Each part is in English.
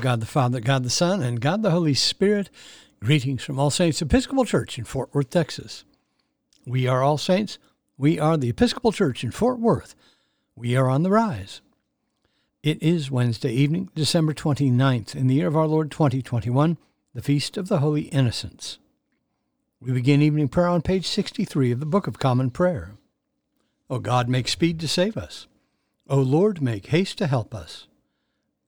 God the Father, God the Son, and God the Holy Spirit, greetings from All Saints Episcopal Church in Fort Worth, Texas. We are All Saints. We are the Episcopal Church in Fort Worth. We are on the rise. It is Wednesday evening, December 29th, in the year of our Lord 2021, the Feast of the Holy Innocents. We begin evening prayer on page 63 of the Book of Common Prayer. O God, make speed to save us. O Lord, make haste to help us.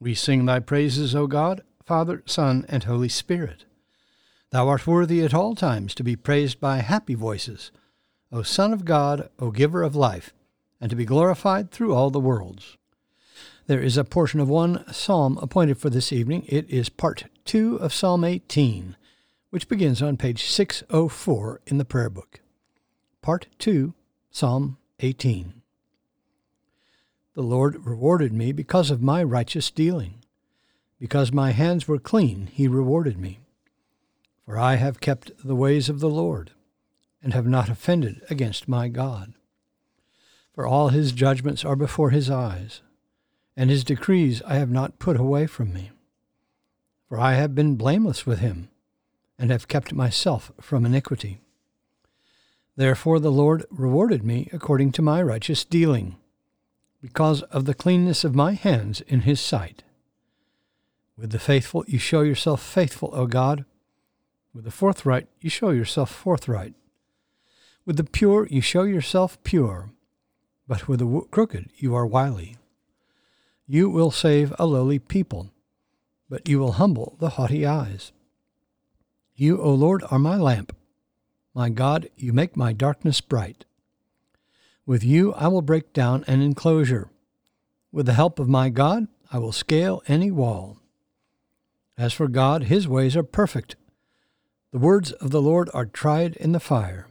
we sing thy praises, O God, Father, Son, and Holy Spirit. Thou art worthy at all times to be praised by happy voices, O Son of God, O Giver of life, and to be glorified through all the worlds. There is a portion of one psalm appointed for this evening. It is part two of Psalm 18, which begins on page 604 in the prayer book. Part two, Psalm 18. The Lord rewarded me because of my righteous dealing. Because my hands were clean, he rewarded me. For I have kept the ways of the Lord, and have not offended against my God. For all his judgments are before his eyes, and his decrees I have not put away from me. For I have been blameless with him, and have kept myself from iniquity. Therefore the Lord rewarded me according to my righteous dealing because of the cleanness of my hands in his sight. With the faithful you show yourself faithful, O God. With the forthright you show yourself forthright. With the pure you show yourself pure, but with the crooked you are wily. You will save a lowly people, but you will humble the haughty eyes. You, O Lord, are my lamp. My God, you make my darkness bright. With you I will break down an enclosure. With the help of my God, I will scale any wall. As for God, his ways are perfect. The words of the Lord are tried in the fire.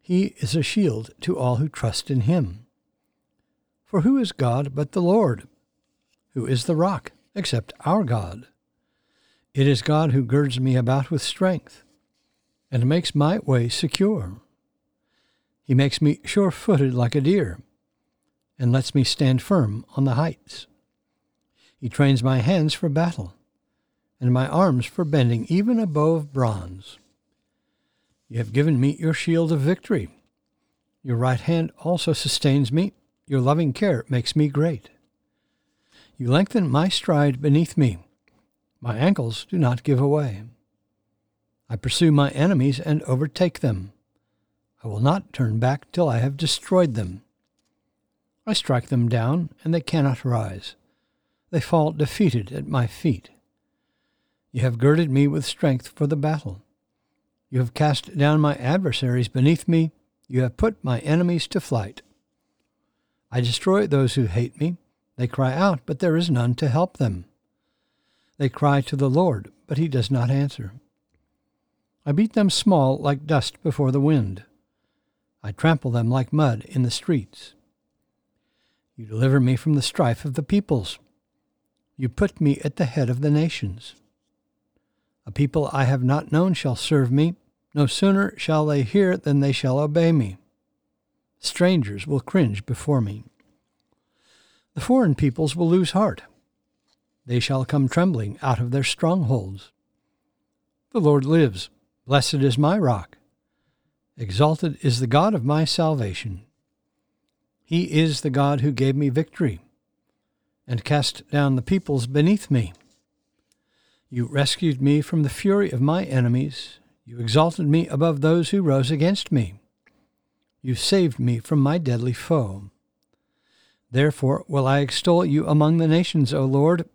He is a shield to all who trust in him. For who is God but the Lord? Who is the rock except our God? It is God who girds me about with strength and makes my way secure. He makes me sure footed like a deer, and lets me stand firm on the heights. He trains my hands for battle, and my arms for bending even a bow of bronze. You have given me your shield of victory. Your right hand also sustains me. Your loving care makes me great. You lengthen my stride beneath me. My ankles do not give away. I pursue my enemies and overtake them. I will not turn back till I have destroyed them. I strike them down, and they cannot rise. They fall defeated at my feet. You have girded me with strength for the battle. You have cast down my adversaries beneath me. You have put my enemies to flight. I destroy those who hate me. They cry out, but there is none to help them. They cry to the Lord, but he does not answer. I beat them small like dust before the wind. I trample them like mud in the streets. You deliver me from the strife of the peoples. You put me at the head of the nations. A people I have not known shall serve me. No sooner shall they hear than they shall obey me. Strangers will cringe before me. The foreign peoples will lose heart. They shall come trembling out of their strongholds. The Lord lives. Blessed is my rock. Exalted is the God of my salvation. He is the God who gave me victory and cast down the peoples beneath me. You rescued me from the fury of my enemies. You exalted me above those who rose against me. You saved me from my deadly foe. Therefore will I extol you among the nations, O Lord,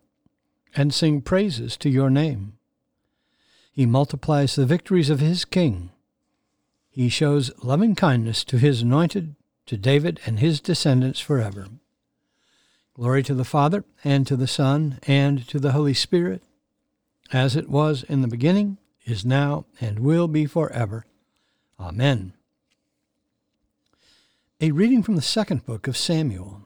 and sing praises to your name. He multiplies the victories of his king. He shows loving kindness to his anointed, to David and his descendants forever. Glory to the Father, and to the Son, and to the Holy Spirit, as it was in the beginning, is now, and will be forever. Amen. A reading from the second book of Samuel.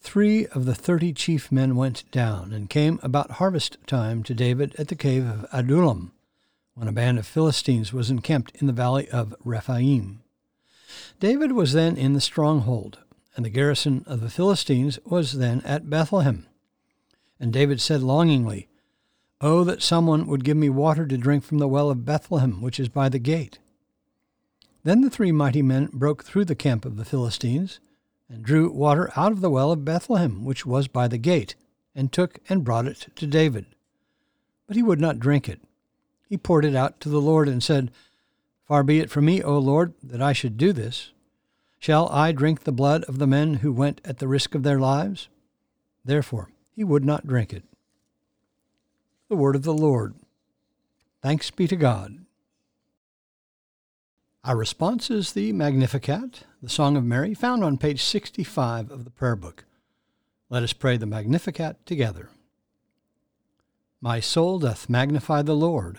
Three of the thirty chief men went down and came about harvest time to David at the cave of Adullam, when a band of Philistines was encamped in the valley of Rephaim. David was then in the stronghold, and the garrison of the Philistines was then at Bethlehem. And David said longingly, Oh, that someone would give me water to drink from the well of Bethlehem, which is by the gate. Then the three mighty men broke through the camp of the Philistines, and drew water out of the well of Bethlehem, which was by the gate, and took and brought it to David. But he would not drink it. He poured it out to the Lord, and said, Far be it from me, O Lord, that I should do this. Shall I drink the blood of the men who went at the risk of their lives? Therefore he would not drink it. The word of the Lord. Thanks be to God. Our response is the Magnificat, the Song of Mary, found on page 65 of the Prayer Book. Let us pray the Magnificat together. My soul doth magnify the Lord,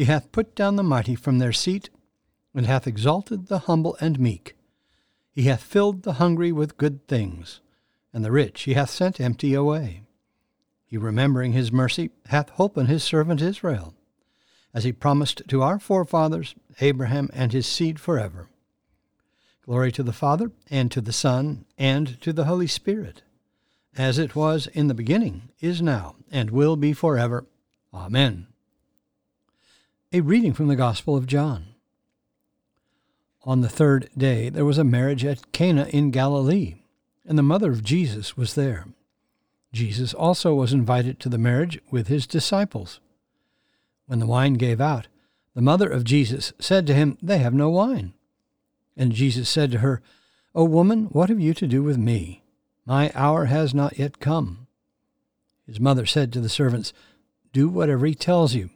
He hath put down the mighty from their seat, and hath exalted the humble and meek. He hath filled the hungry with good things, and the rich he hath sent empty away. He, remembering his mercy, hath holpen his servant Israel, as he promised to our forefathers, Abraham and his seed forever. Glory to the Father, and to the Son, and to the Holy Spirit, as it was in the beginning, is now, and will be forever. Amen. A reading from the Gospel of John. On the third day there was a marriage at Cana in Galilee, and the mother of Jesus was there. Jesus also was invited to the marriage with his disciples. When the wine gave out, the mother of Jesus said to him, They have no wine. And Jesus said to her, O woman, what have you to do with me? My hour has not yet come. His mother said to the servants, Do whatever he tells you.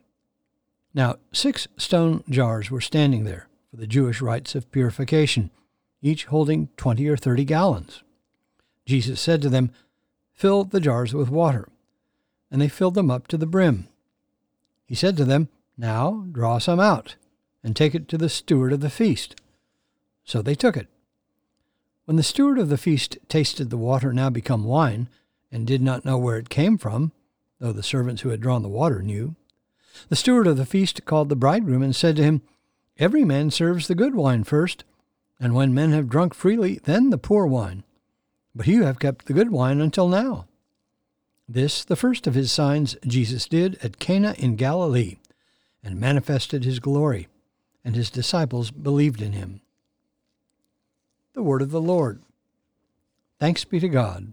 Now six stone jars were standing there for the Jewish rites of purification, each holding twenty or thirty gallons. Jesus said to them, Fill the jars with water. And they filled them up to the brim. He said to them, Now draw some out, and take it to the steward of the feast. So they took it. When the steward of the feast tasted the water now become wine, and did not know where it came from, though the servants who had drawn the water knew, the steward of the feast called the bridegroom and said to him, Every man serves the good wine first, and when men have drunk freely, then the poor wine. But you have kept the good wine until now. This, the first of his signs, Jesus did at Cana in Galilee, and manifested his glory, and his disciples believed in him the word of the Lord. Thanks be to God.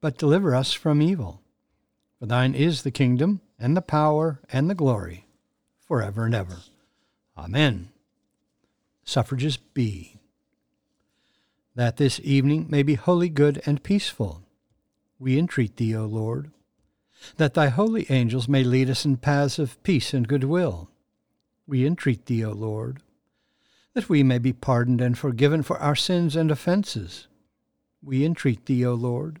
but deliver us from evil. For thine is the kingdom, and the power, and the glory, for ever and ever. Amen. Suffrages B. That this evening may be wholly good and peaceful, we entreat thee, O Lord that thy holy angels may lead us in paths of peace and goodwill. We entreat thee, O Lord, that we may be pardoned and forgiven for our sins and offences. We entreat thee, O Lord,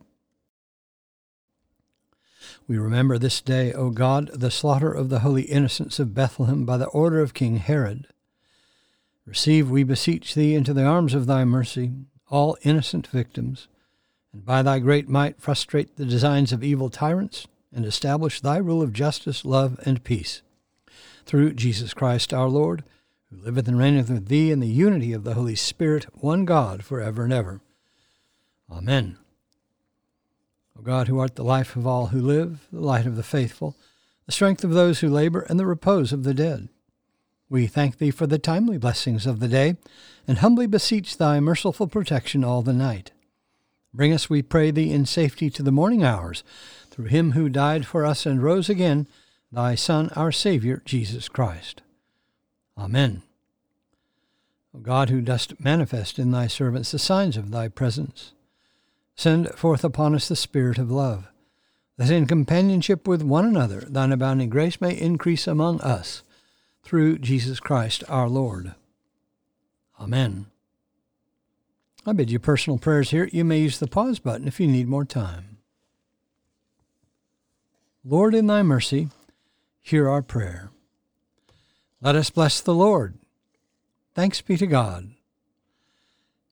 We remember this day, O God, the slaughter of the holy innocents of Bethlehem by the order of King Herod. Receive, we beseech thee, into the arms of thy mercy all innocent victims, and by thy great might frustrate the designs of evil tyrants and establish thy rule of justice, love, and peace. Through Jesus Christ our Lord, who liveth and reigneth with thee in the unity of the Holy Spirit, one God, for ever and ever. Amen. God, who art the life of all who live, the light of the faithful, the strength of those who labor, and the repose of the dead, we thank thee for the timely blessings of the day, and humbly beseech thy merciful protection all the night. Bring us, we pray thee, in safety to the morning hours through him who died for us and rose again, thy Son, our Saviour, Jesus Christ. Amen. O God, who dost manifest in thy servants the signs of thy presence, send forth upon us the Spirit of love, that in companionship with one another thine abounding grace may increase among us, through Jesus Christ our Lord. Amen. I bid you personal prayers here. You may use the pause button if you need more time. Lord, in thy mercy, hear our prayer. Let us bless the Lord. Thanks be to God.